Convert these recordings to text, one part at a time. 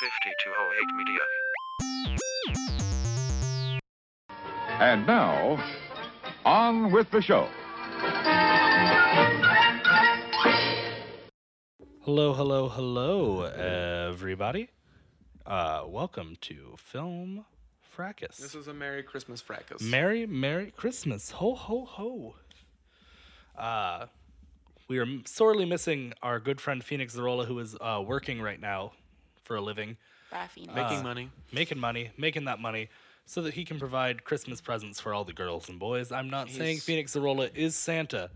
5208 Media. And now, on with the show. Hello, hello, hello, everybody. Uh, welcome to Film Fracas. This is a Merry Christmas fracas. Merry, Merry Christmas. Ho, ho, ho. Uh, we are sorely missing our good friend Phoenix Zarola, who is uh, working right now for a living, Raffine. Making Uh, money. making money, making that money, so that he can provide Christmas presents for all the girls and boys. I'm not saying He's- Phoenix Zarola is Santa,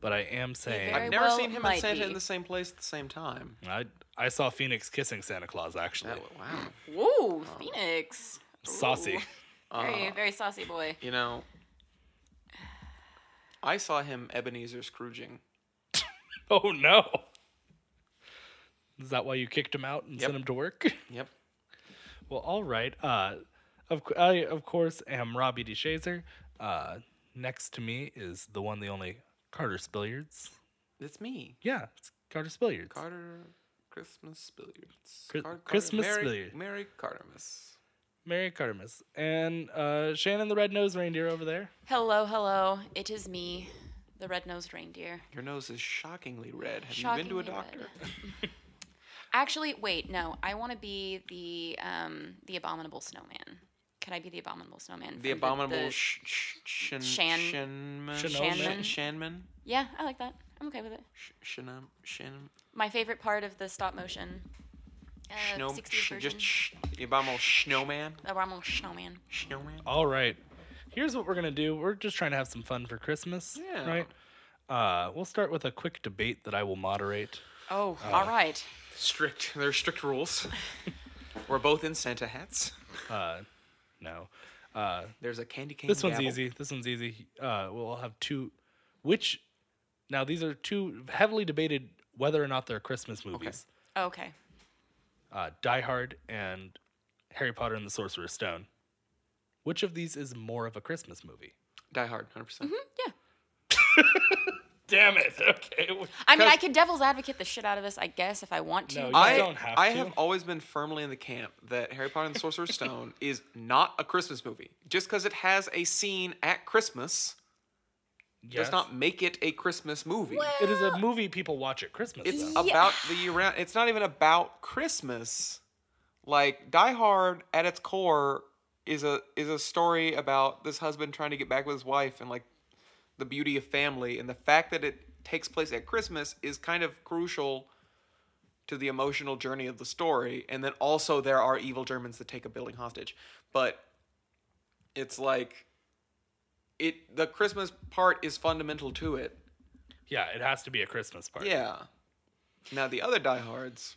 but I am saying I've never well seen him and might Santa be. in the same place at the same time. I I saw Phoenix kissing Santa Claus actually. That, wow. Woo, Phoenix. Saucy. Ooh. Very, very saucy boy. You know, I saw him Ebenezer Scrooging. Oh no. Is that why you kicked him out and Yep. sent him to work? Yep. well, all right. Uh, of cou- I of course am Robbie DeShazer. Uh, next to me is the one, the only Carter Spilliards. It's me, Yeah, it's Carter Spilliards. Carter Christmas Billiards. Chri- Car- Carter- Christmas Merry, Billiard. Merry Cartermas. Mary Cartermas and uh, Shannon the red-nosed reindeer over there. Hello, hello. It is me, the red-nosed reindeer. Your nose is shockingly red. Have you been to a Shockingly doctor? red. Actually, wait, no. I want to be the um the abominable snowman. Can I be the abominable snowman? The from abominable the- sh- sh- shan- Shan- Shanman. Shanman? Shanman. yeah, I like that. I'm okay with it. Sh- Shanam. Shanam. My favorite part of the stop motion. Uh, Snow. 60s sh- version. just sh- the abominable snowman. the abominable snowman. Snowman. All right. Here's what we're gonna do. We're just trying to have some fun for Christmas, Yeah. right? Uh, we'll start with a quick debate that I will moderate. Oh, Uh, all right. Strict. There are strict rules. We're both in Santa hats. Uh, no. Uh, There's a candy cane. this one's gavel. easy. This one's easy. Uh, we'll have two. Which now these are two heavily debated whether or not they're Christmas movies. Okay. Uh, Die Hard and Harry Potter and the Sorcerer's Stone. Which of these is more of a Christmas movie? Die Hard, 100%. percent Yeah. Damn it. Okay. I mean, I could devil's advocate the shit out of this, I guess, if I want to. No, you I, don't have I to. have always been firmly in the camp that Harry Potter and the Sorcerer's Stone is not a Christmas movie. Just because it has a scene at Christmas Yes. does not make it a Christmas movie. It is a movie people watch at Christmas. It's though. Yeah. about the year round. It's not even about Christmas. Like Die Hard at its core is a is a story about this husband trying to get back with his wife and like the beauty of family and the fact that it takes place at Christmas is kind of crucial to the emotional journey of the story. And then also there are evil Germans that take a building hostage. But it's like it the Christmas part is fundamental to it. yeah, it has to be a Christmas part. Yeah. Now the other diehards,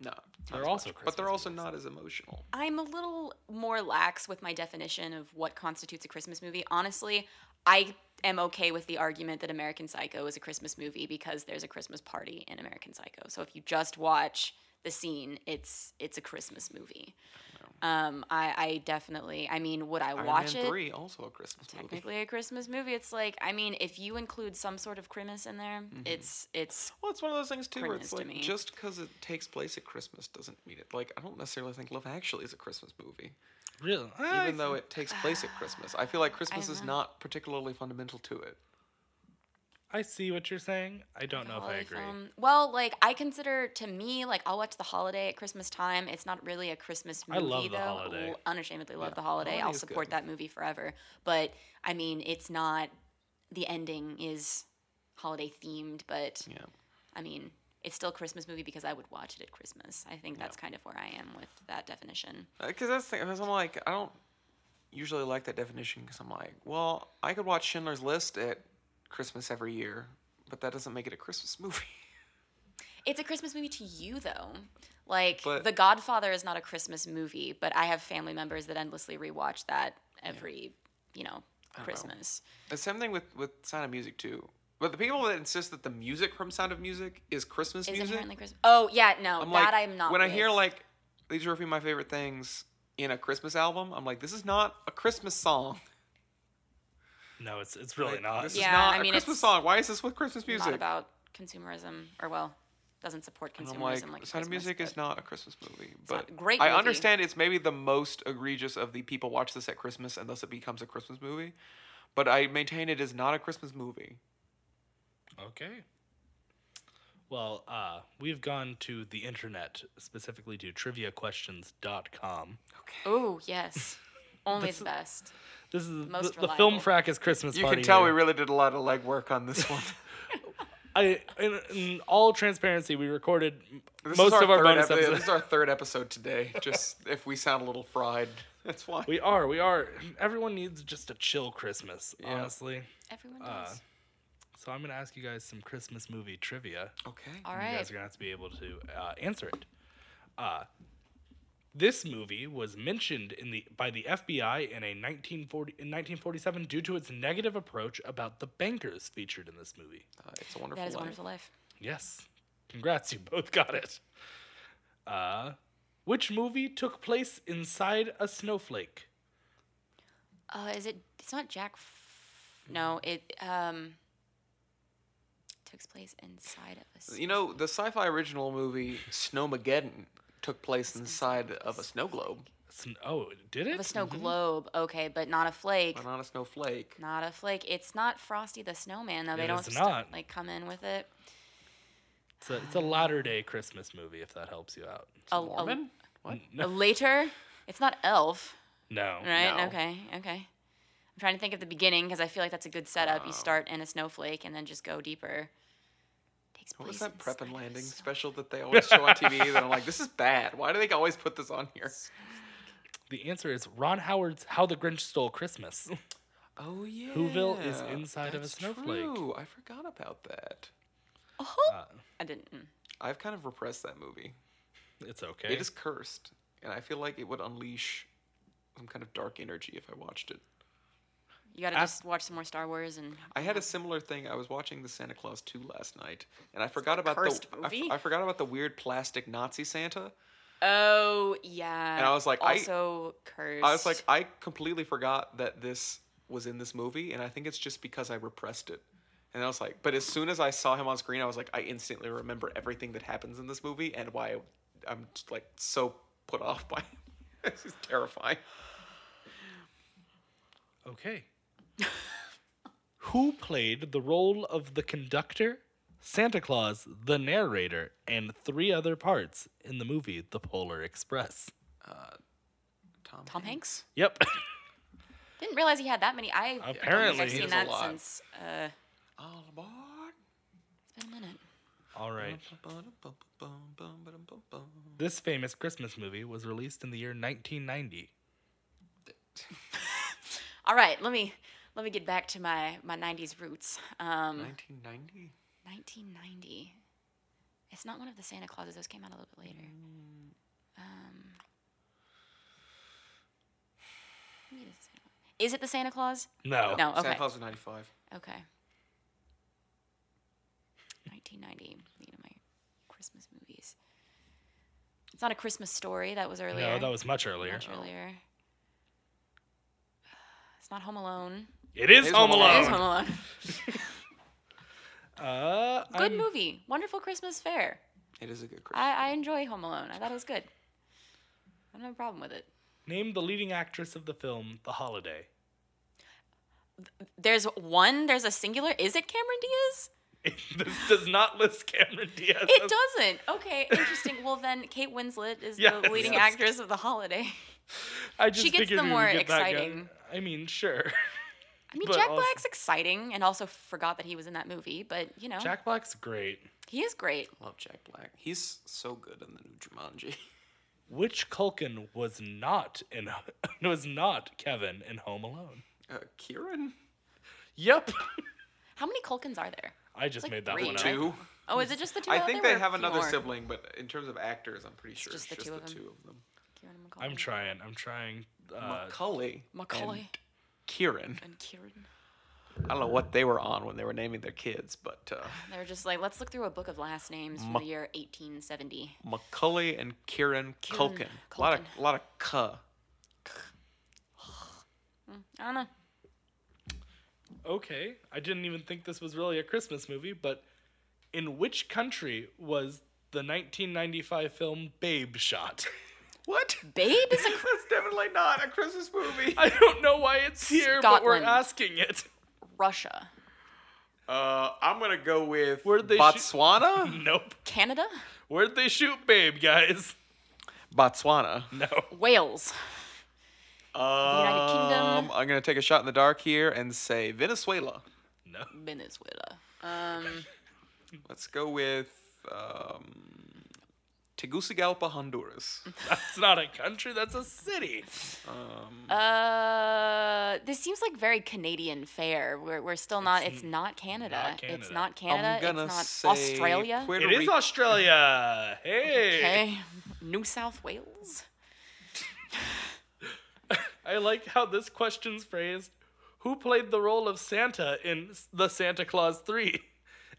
no, They're also much, but they're Christmas also not as emotional. I'm a little more lax with my definition of what constitutes a Christmas movie. Honestly, I am okay with the argument that American Psycho is a Christmas movie because there's a Christmas party in American Psycho. So if you just watch the scene, it's it's a Christmas movie. Um, I, I definitely. I mean, would I Iron watch Man it? Three also a Christmas movie. Technically a Christmas movie. It's like I mean, if you include some sort of Christmas in there, it's it's Well, it's one of those things too, where it's like just because it takes place at Christmas doesn't mean it. Like I don't necessarily think Love Actually is a Christmas movie, Really? even though it takes place at Christmas. I feel like Christmas is know. not particularly fundamental to it. I see what you're saying. I don't know if I holiday agree. film. Well, like I consider to me, like I'll watch The Holiday at Christmas time. It's not really a Christmas movie I movie love The though. Holiday. L- Unashamedly love Yeah, The Holiday. Holiday I'll is support good. that movie forever. But I mean, it's not. The ending is holiday themed, but Yeah. I mean, it's still a Christmas movie because I would watch it at Christmas. I think that's kind of where I am with that definition. Uh, because that's the thing. 'cause I'm like, I don't usually like that definition because I'm like, well, I could watch Schindler's List at Christmas every year, but that doesn't make it a Christmas movie. It's a Christmas movie to you, though. Like, But- The Godfather is not a Christmas movie, but I have family members that endlessly rewatch that every, you know, know. Christmas. The same thing with with Sound of Music too. But the people that insist that the music from Sound of Music is Christmas Is music, inherently Christmas. Oh yeah, no, I'm that like, I'm not. when I hear like these are a few of my favorite things in a Christmas album, I'm like, this is not a Christmas song. No, it's it's really Like, not. This Yeah, is not I mean, a Christmas it's song. Why is this with Christmas music? not about consumerism or well, doesn't support consumerism I'm like, like Sound of Music is not a Christmas movie, not but a great I movie. understand it's maybe the most egregious of the people watch this at Christmas and thus it becomes a Christmas movie. But I maintain it is not a Christmas movie. Okay. Well, uh, we've gone to the internet, specifically to triviaquestions.com. Okay. Oh yes, only the best. This is the, Most the Film reliable. Fracas Christmas You party. can tell we here. really did a lot of legwork on this one. I, in, in all transparency, we recorded m- This most is of our third bonus epi- episodes. This is our third episode today. Just if we sound a little fried, that's why. We are, we are. Everyone needs just a chill Christmas, Yeah. honestly. Everyone Uh, does. So I'm gonna ask you guys some Christmas movie trivia. okay. All right. You guys are gonna have to be able to uh, answer it. Uh, this movie was mentioned in the by the FBI in a 1940 in 1947 due to its negative approach about the bankers featured in this movie. Uh, it's a wonderful. That is a Life. wonderful life. Yes, congrats, you both got it. Uh, which movie took place inside a snowflake? Uh, is it? It's not Jack. F- no, it um takes place inside of a. s- You know, the sci-fi original movie Snowmageddon took place inside of a snow globe, Sn- oh, did it? Of a snow mm-hmm. globe, okay, but not a flake. but not a snowflake. Not a flake. It's not Frosty the Snowman though. They It don't is just, not. like come in with it. It's a, it's a latter day Christmas movie, if that helps you out. A, a- Mormon? What? a later. It's not Elf, No. right? No. Okay, okay. I'm trying to think of the beginning because I feel like that's a good setup. Oh. You start in a snowflake and then just go deeper. Takes What was place that prep and inside of a landing snow- special that they always show on TV? that I'm like, this is bad. Why do they always put this on here? The answer is Ron Howard's How the Grinch Stole Christmas. Oh yeah. Whoville is inside of a that's snowflake. True. I forgot about that. Oh, Uh, I didn't. mm. I've kind of repressed that movie. it's okay. It is cursed, and I feel like it would unleash some kind of dark energy if I watched it. You gotta Af- just watch some more Star Wars and. I had a similar thing. I was watching the Santa Claus 2 last night, and I forgot about cursed the I f- movie? I, forgot about the weird plastic Nazi Santa. Oh yeah. And I was like, I- also cursed. I was like, I completely forgot that this was in this movie, and I think it's just because I repressed it. And I was like, but as soon as I saw him on screen, I was like, I instantly remember everything that happens in this movie and why I'm just, like so put off by it. this is terrifying. okay. Who played the role of the conductor, Santa Claus, the narrator, and three other parts in the movie The Polar Express? Tom. Tom Hanks. Yep. Didn't realize he had that many. I Apparently. I've He seen has a that lot. since. Uh, All aboard. it's been a minute. All right. This famous Christmas movie was released in the year 1990. All right, let me let me get back to my my '90s roots. Um, 1990. 1990. It's not one of the Santa Clauses. Those came out a little bit later. Um, maybe it is Santa Claus. Is it the Santa Claus? No. No. Okay. Santa Claus was 95. Okay. 1990. Thinking of my Christmas movies. It's not a Christmas story. That was earlier. No, that was much earlier. much earlier. It's not Home Alone. It is It is Home Home Alone. is Home Alone. Uh, Good I'm- movie. Wonderful Christmas Fair. It is a good Christmas. I, I enjoy Home Alone. I thought it was good. I don't have a problem with it. Name the leading actress of the film The Holiday. There's one. There's a singular. Is it Cameron Diaz? this does not list Cameron Diaz. It as- doesn't. Okay, interesting. well, then Kate Winslet is Yes. the leading Yes. actress of The Holiday. I just she gets figured the we would more get that guy. exciting- I mean, sure. I mean, But Jack also- Black's exciting, and also forgot that he was in that movie. But you know, Jack Black's great. he is great. I love Jack Black. He's so good in the new Jumanji. Which Culkin was not in was not Kevin in Home Alone? Uh, Kieran? Yep. How many Culkins are there? I just like made that three, one up. Two. Oh, is it just the two? I thought think there they have another more. sibling, but in terms of actors, I'm pretty sure just it's the just two the of two of them. Kieran and I'm trying. I'm trying. Uh, Macaulay. Macaulay and Kieran. and Kieran. I don't know what they were on when they were naming their kids, but uh, They're just like, let's look through a book of last names from Ma- the year 1870. Macaulay and Kieran, Kieran Culkin. A lot of a lot of K. I don't know. okay. I didn't even think this was really a Christmas movie, but in which country was the 1995 film Babe Shot. What? Babe is a That's definitely not a Christmas movie. I don't know why it's here, but we're Scotland. asking it. Russia. Uh, I'm gonna go with Where'd they shoot- Botswana. Nope. Canada? Where'd they shoot Babe, guys? Botswana. No. Wales. Um, Kingdom. I'm gonna take a shot in the dark here and say Venezuela. No. Venezuela. Um, Let's go with um, Tegucigalpa, Honduras. That's not a country, that's a city. uh, this seems like very Canadian fare. We're, we're still not. It's not Canada. not It's not Canada. I'm gonna it's not say Australia. Puerto It is Rico. Australia. Hey. Okay. New South Wales. I like how this question's phrased. Who played the role of Santa in the Santa Claus 3?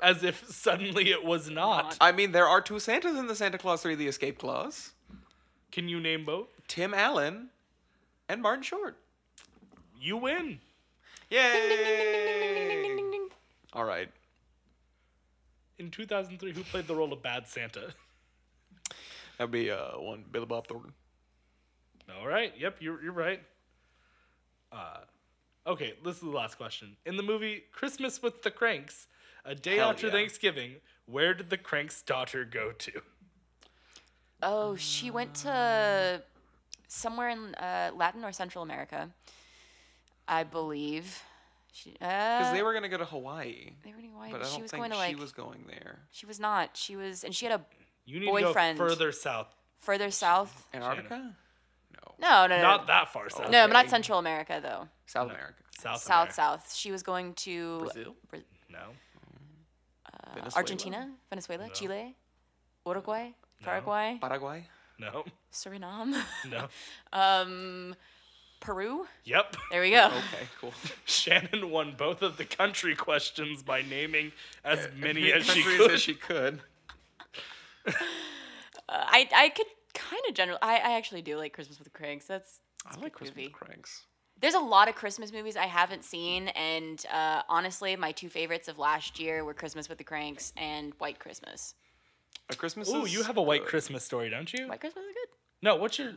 As if suddenly it was not. I mean, there are two Santas in the Santa Claus 3: The Escape Clause. Can you name both? Tim Allen and Martin Short. You win. Yay! Ding, ding. All right. In 2003, who played the role of Bad Santa? That'd be uh one Billy Bob Thornton. All right. Yep, you're, you're right. Uh, okay, this is the last question. In the movie Christmas with the Cranks, a day Hell after yeah. Thanksgiving, where did the Cranks' daughter go to? Oh, she went to somewhere in uh, Latin or Central America, I believe. Because because they were gonna go to Hawaii, they were in Hawaii, but but I she don't was think going to she like. was going there. She was not. She was, and she had a You need Boyfriend. to go further south. further south. Antarctica? No. No, no, no. Not that far south. no, but not Central America though. South America. South. South, America. south. She was going to Brazil? Bra- No. Uh, Venezuela? Argentina, Venezuela, Chile, Uruguay, Paraguay, Paraguay? No. Suriname, No. um, Peru. Yep. There we go. Okay, cool. Shannon won both of the country questions by naming as many as she countries could. as she could. Uh, I I could kind of general. I, I actually do like Christmas with the Cranks. That's, that's I a like good Christmas movie. with Cranks. There's a lot of Christmas movies I haven't seen, and uh, honestly, my two favorites of last year were Christmas with the Cranks and White Christmas. A Christmas Ooh, you have a white good. Christmas story, don't you? White Christmas is good. No, what's your?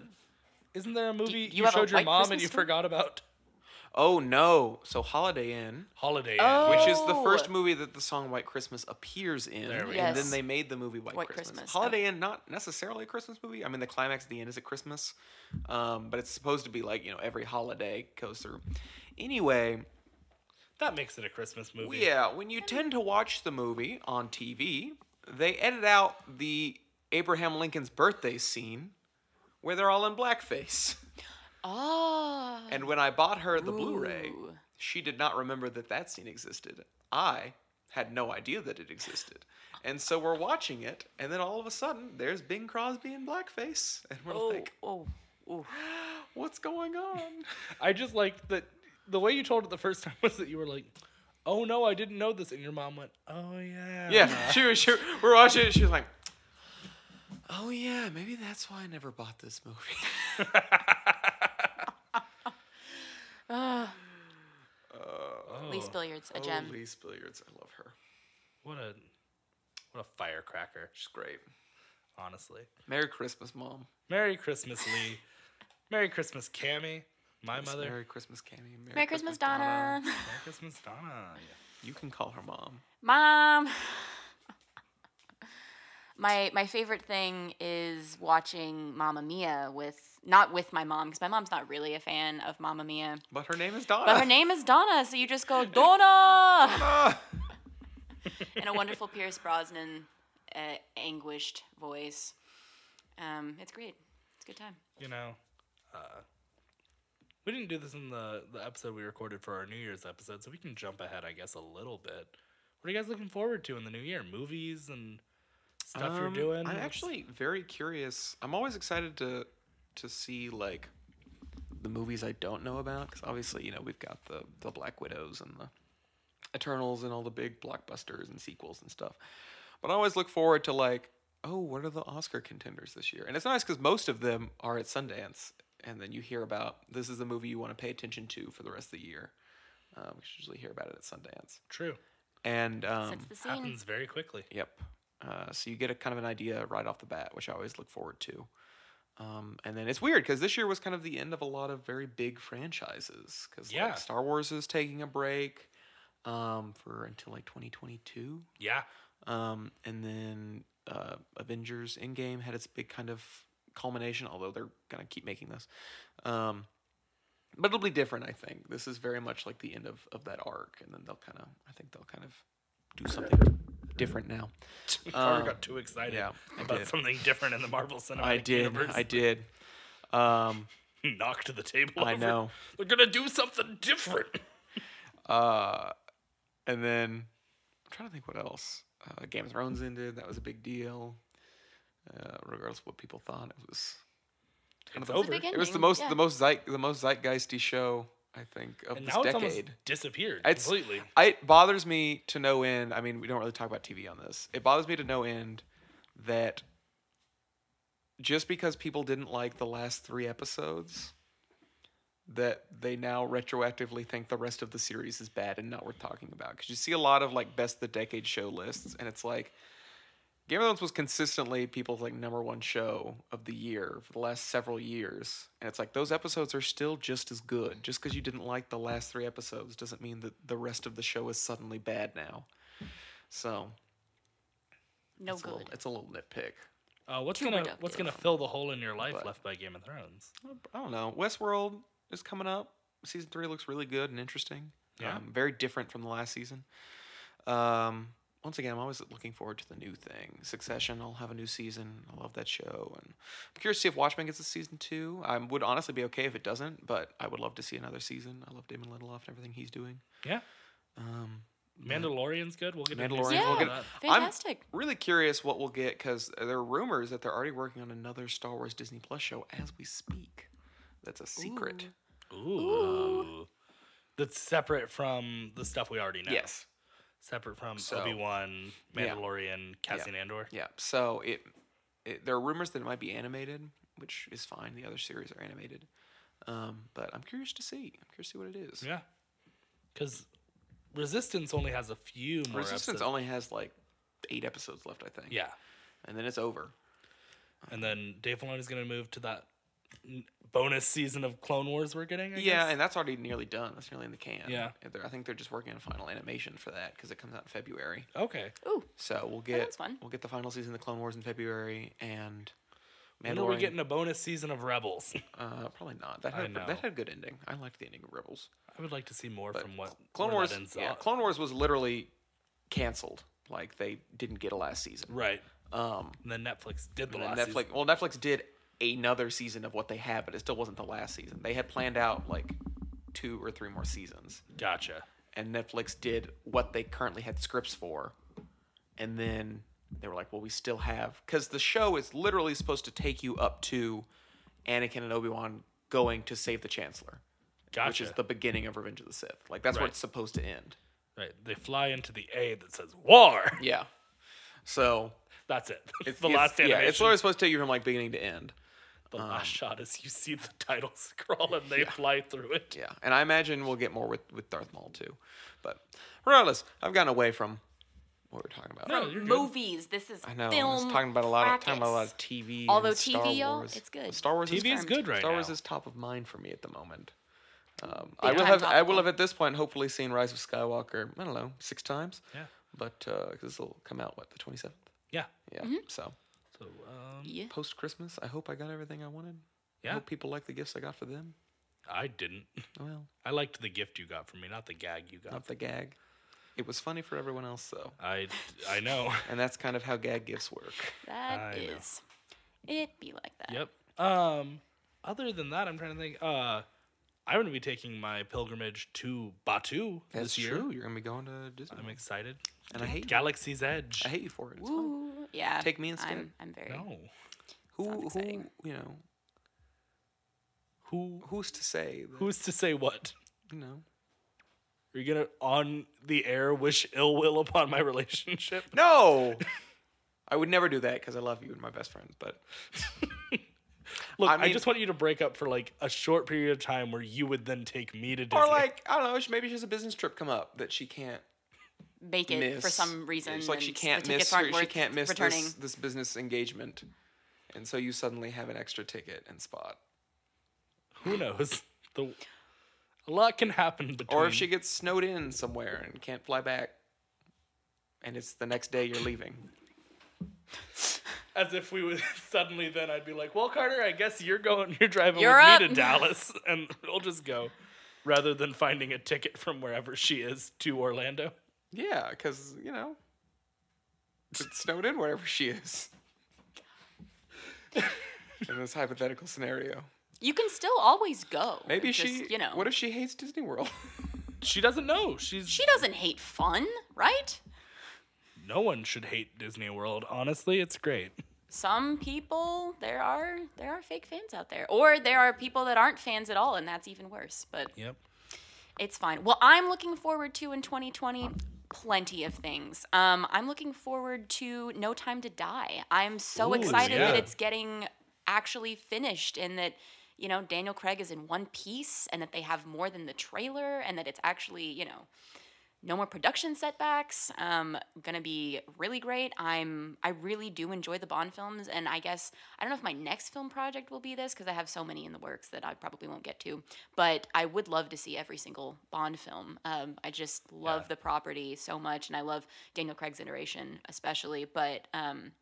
Isn't there a movie you you, showed your white mom and you story? forgot about? Oh no! So Holiday Inn, Holiday Oh. Inn. which is the Oh. first movie that the song White Christmas appears in, There we and go. then they made the movie White, White Christmas. Christmas, Holiday Inn, not necessarily a Christmas movie. I mean, the climax at the end is at Christmas, um, but it's supposed to be like you know every holiday goes through. Anyway, That makes it a Christmas movie. yeah, when you tend to watch the movie on TV, they edit out the Abraham Lincoln's birthday scene where they're all in blackface. Oh. And when I bought her the Blu-ray, she did not remember that that scene existed. I had no idea that it existed. And so we're watching it, and then all of a sudden, there's Bing Crosby in blackface. And we're Oh, like, oh, oh. what's going on? I just like that the way you told it the first time was that you were like, "Oh no, I didn't know this," and your mom went, "Oh yeah." Yeah, she was, she, we're watching it, and she was like, oh yeah, maybe that's why I never bought this movie. Ah, Oh, Lee Spilliards, a gem. Holy Billiards, I love her. what a what a firecracker, She's great. honestly. Merry Christmas, Mom. Merry Christmas, Lee. Merry Christmas, Cammy. My Yes, mother. Merry, Merry Christmas, Cammy. Merry, Merry Christmas, Donna. Merry Christmas, Donna. You can call her Mom. Mom. My my favorite thing is watching Mamma Mia with not with my mom because my mom's not really a fan of Mamma Mia, But her name is Donna. but her name is Donna, so you just go Donna Ah! in a wonderful Pierce Brosnan uh, anguished voice. Um, it's great. It's a good time. You know, uh, we didn't do this in the the episode we recorded for our New Year's episode, so we can jump ahead, I guess, a little bit. What are you guys looking forward to in the new year? Movies and stuff you're Um, doing? I'm actually very curious. I'm always excited to to see like the movies I don't know about because obviously you know we've got the the Black Widows and the Eternals and all the big blockbusters and sequels and stuff. But I always look forward to like, oh, what are the Oscar contenders this year? And it's nice because most of them are at Sundance, and then you hear about this is the movie you want to pay attention to for the rest of the year. Uh, we should usually hear about it at Sundance. true. And um, Sets the scene. Happens very quickly. Yep. Uh, so you get a kind of an idea right off the bat, which I always look forward to. Um, and then it's weird because this year was kind of the end of a lot of very big franchises. Because Yeah. like Star Wars is taking a break um, for until like 2022. Yeah. Um, and then uh, Avengers Endgame had its big kind of culmination, although they're going to keep making this. Um, but it'll be different, I think. This is very much like the end of, of that arc, and then they'll kind of, I think they'll kind of do something different now. Carter Um, got too excited yeah, about did. something different in the Marvel Cinematic I did, Universe. I did. Um, Knocked the table. I over. know. They're gonna do something different. Uh, and then I'm trying to think what else. Uh, Game of Thrones ended. That was a big deal. Uh, regardless of what people thought, it was. kind of the- over. It was the most yeah. the most zeit, the most zeitgeisty show I think of And this now it's decade. almost disappeared It's- completely. It bothers me to no end. I mean, we don't really talk about TV on this. It bothers me to no end that just because people didn't like the last three episodes, that they now retroactively think the rest of the series is bad and not worth talking about. Because you see a lot of like best of the decade show lists, and it's like Game of Thrones was consistently people's like number one show of the year for the last several years, and it's like those episodes are still just as good. Just because you didn't like the last three episodes doesn't mean that the rest of the show is suddenly bad now. So No it's a good. little, it's a little nitpick. Uh, what's Too gonna what's gonna fill the hole in your life But- left by Game of Thrones? I don't know. Westworld is coming up. Season three looks really good and interesting. Yeah. Um, very different from the last season. Um, once again, I'm always looking forward to the new thing. Succession, I'll have a new season. I love that show, and I'm curious to see if Watchmen gets a season two. I would honestly be okay if it doesn't, but I would love to see another season. I love Damon Lindelof and everything he's doing. Yeah, Um, Mandalorian's good. We'll get into Mandalorian, Yeah, we'll get- fantastic. I'm really curious what we'll get because there are rumors that they're already working on another Star Wars Disney Plus show as we speak. That's a secret. Ooh. That's separate from the stuff we already know. Yes. Separate from So- Obi Wan, Yeah. Mandalorian, Cassian Andor. Yeah. So it, it there are rumors that it might be animated, which is fine. The other series are animated. Um, but I'm curious to see. I'm curious to see what it is. Yeah. Because Resistance only has a few more Resistance episodes. only has like eight episodes left, I think. yeah. And then it's over. And then Dave Filoni is going to move to that bonus season of Clone Wars we're getting. I yeah, guess? and that's already nearly done. That's nearly in the can. Yeah. They're- I think they're just working on final animation for that because it comes out in February. Okay. Ooh, So we'll get sounds fun. we'll get the final season of the Clone Wars in February and When are we Mandalorian- getting a bonus season of Rebels? Uh, probably not. That I had know. that had a good ending. I liked the ending of Rebels. I would like to see more But from what Clone Wars, that ends yeah, up. Clone Wars was literally canceled. Like they didn't get a last season. Right. Um, And then Netflix did the last Netflix. season. Well, Netflix did another season of what they had, but it still wasn't the last season. They had planned out like two or three more seasons, Gotcha. and Netflix did what they currently had scripts for, and then they were like, "Well, we still have," because the show is literally supposed to take you up to Anakin and Obi Wan going to save the Chancellor, Gotcha. which is the beginning of Revenge of the Sith. Like that's where it's supposed to end. Right. They fly into the A that says war. Yeah. So That's it. It's it's the last Yeah, it's literally supposed to take you from like beginning to end. The last shot is you see the title scroll and they fly through it. Yeah, and I imagine we'll get more with with Darth Maul too. But regardless, I've gotten away from what we're talking about. No, you're good. movies. This is I know. film. I was talking about a lot of talking about a lot of TV. Although and Star TV, y'all, Wars. it's good. Star Wars TV is is good right Star now. Wars is top of mind for me at the moment. Um, I will time have I will have at this point hopefully seen Rise of Skywalker. I don't know six times. Yeah. But uh, this will come out what the twenty seventh. Yeah. Yeah. Mm-hmm. So So um, Yeah. post Christmas, I hope I got everything I wanted. I Yeah. hope people like the gifts I got for them. I didn't. Well, I liked the gift you got for me, not the gag you got. not the gag. It was funny for everyone else though. I I know. And that's kind of how gag gifts work. That I know. is. It be like that. Yep. Um. Other than that, I'm trying to think. Uh, I'm gonna be taking my pilgrimage to Batuu That's this year. true. You're gonna be going to Disney, I'm excited. and I hate you. Galaxy's Edge. I hate you for it. It's fine. Ooh, yeah. Take me instead. I'm, I'm very. no. Who, who, you know, Who? who's to say that, Who's to say what? you know? Are you gonna on the air wish ill will upon my relationship? No, I would never do that because I love you and my best friend. But Look, I I, just want you to break up for like a short period of time where you would then take me to Disney. or like I don't know, maybe she has a business trip come up that she can't make it for some reason. It's like she can't the tickets miss her, aren't she worth can't miss returning. this, this business engagement, and so you suddenly have an extra ticket and spot. Who knows? The a lot can happen between. Or if she gets snowed in somewhere and can't fly back, and it's the next day you're leaving. As if we would suddenly then I'd be like, well, Carter, I guess you're going, you're driving You're with up." me to Dallas, and we'll just go, rather than finding a ticket from wherever she is to Orlando. Yeah, because you know, it's snowed in wherever she is. in this hypothetical scenario, You can still always go. maybe Just, she. you know, What if she hates Disney World? She doesn't know. She's she doesn't hate fun, right? no one should hate Disney World. Honestly, it's great. Some people there are there are fake fans out there, or there are people that aren't fans at all, and that's even worse. But Yep. it's fine. Well, I'm looking forward to in 2020 plenty of things. Um, I'm looking forward to No Time to Die. I'm so Ooh, excited that it's getting actually finished and that you know Daniel Craig is in one piece and that they have more than the trailer and that it's actually you know no more production setbacks. Um, gonna be really great. I'm I really do enjoy the Bond films, and I guess I don't know if my next film project will be this because I have so many in the works that I probably won't get to. But I would love to see every single Bond film. Um, I just love Yeah. the property so much, and I love Daniel Craig's iteration especially. But um,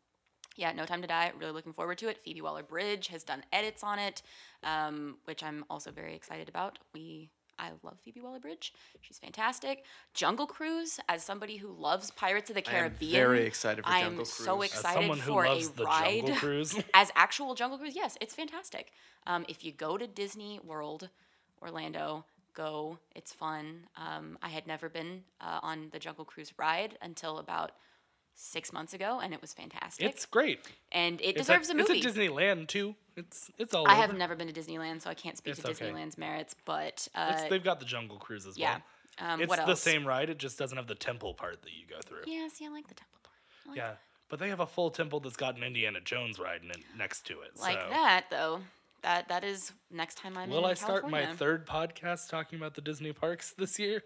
yeah, No Time to Die. Really looking forward to it. Phoebe Waller Bridge has done edits on it, um, which I'm also very excited about. We I love Phoebe Waller Bridge. She's fantastic. Jungle Cruise, as somebody who loves Pirates of the Caribbean, I am Caribbean, very excited for I Jungle am so Cruise. As As excited someone who for loves a the ride Jungle Cruise, as actual Jungle Cruise. Yes, it's fantastic. Um, if you go to Disney World, Orlando, go. It's fun. Um, I had never been uh, on the Jungle Cruise ride until about six months ago, and it was fantastic. it's great. and it It's deserves at, a movie. It's at Disneyland too. It's it's all I over. have never been to Disneyland, so I can't speak It's to okay. Disneyland's merits. But uh, It's, they've got the Jungle Cruise as yeah. well. Um, It's what the same ride. It just doesn't have the temple part that you go through. Yeah, see, I like the temple part. Like, Yeah, but they have a full temple that's got an Indiana Jones ride in it next to it. like so. that though. That that is next time I'm in. Will in I start my third podcast talking about the Disney parks this year?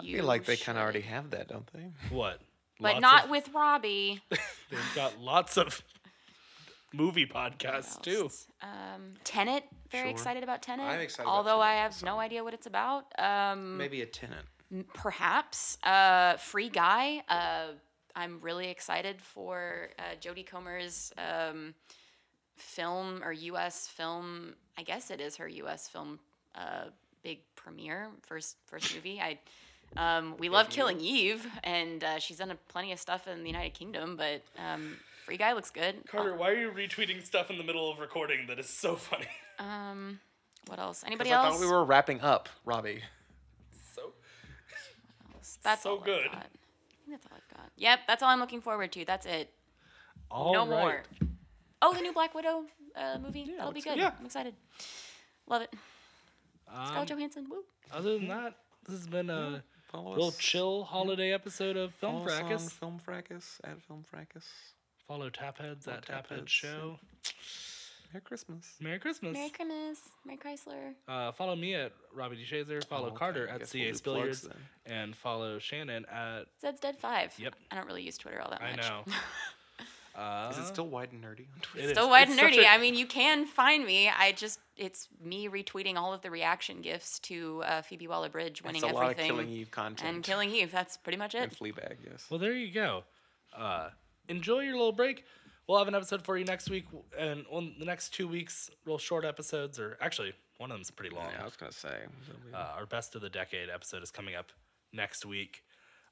I feel like they kind of already have that, don't they? What? But Lots not of- with Robbie. They've got lots of movie podcasts too. else? Um, Tenet. Very Sure. excited about Tenant. I'm excited about Although I have no idea what it's about. Um, Maybe a tenant. perhaps uh, Free Guy. Uh, I'm really excited for uh, Jodie Comer's um, film or U.S. film. I guess it is her U.S. film uh, big premiere, first first movie. I um, we love Killing Eve, and uh, she's done a, plenty of stuff in the United Kingdom. But um, Free Guy looks good. Carter, why are you retweeting stuff in the middle of recording that is so funny? Um, what else? Anybody I else? thought we were wrapping up, Robbie. so That's so all I've good. got. I think that's all I've got. Yep, that's all I'm looking forward to. That's it. all no right. more. Oh, the new Black Widow uh, movie. That'll be good. good. Yeah. I'm excited. Love it. Scarlett Um, Johansson. Woo. other than that, this has been a Follow little us. chill holiday episode of Film Follow us on Fracas. Film Fracas at Film Fracas. Follow Tapheads at Taphead Tapheads, Show. Merry Christmas. Merry Christmas. Merry Christmas. Merry Chrysler. Uh, follow me at Robbie D. Shazer. Follow Oh, okay. Carter at CA we'll do Spilliards. And follow Shannon at. Zed's Dead 5. Yep. I don't really use Twitter all that I much. know. Uh, Is it still wide and nerdy on Twitter? it Still is. wide It's and nerdy. a- I mean, you can find me. I just, it's me retweeting all of the reaction gifs to uh, Phoebe Waller Bridge winning It's a lot of everything. Killing Eve content. and Killing Eve. That's pretty much it. And it. Fleabag, yes. Well, there you go. Uh, enjoy your little break. We'll have an episode for you next week, and on the next two weeks, real short episodes, or actually, one of them's pretty long. yeah, I was gonna say. Uh, our best of the decade episode is coming up next week,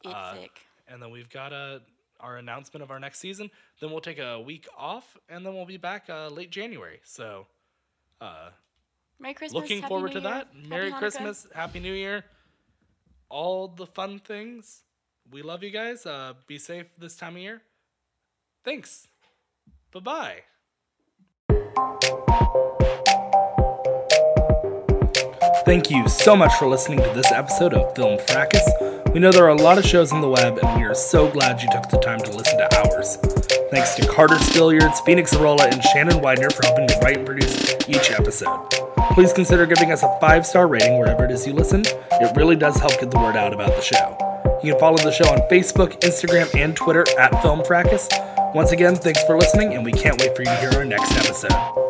It's uh, thick. and then we've got uh, our announcement of our next season. Then we'll take a week off, and then we'll be back uh, late January. So, uh, Merry Christmas. looking Happy forward New to Year, that. Happy Merry Hanukkah. Christmas, Happy New Year, all the fun things. We love you guys. Uh, be safe this time of year. Thanks. Bye bye. Thank you so much for listening to this episode of Film Fracas. We know there are a lot of shows on the web, and we are so glad you took the time to listen to ours. Thanks to Carter Spilliards, Phoenix Arola, and Shannon Widener for helping to write and produce each episode. Please consider giving us a five star rating wherever it is you listen. It really does help get the word out about the show. You can follow the show on Facebook, Instagram, and Twitter at Film Fracas. Once again, thanks for listening, and we can't wait for you to hear our next episode.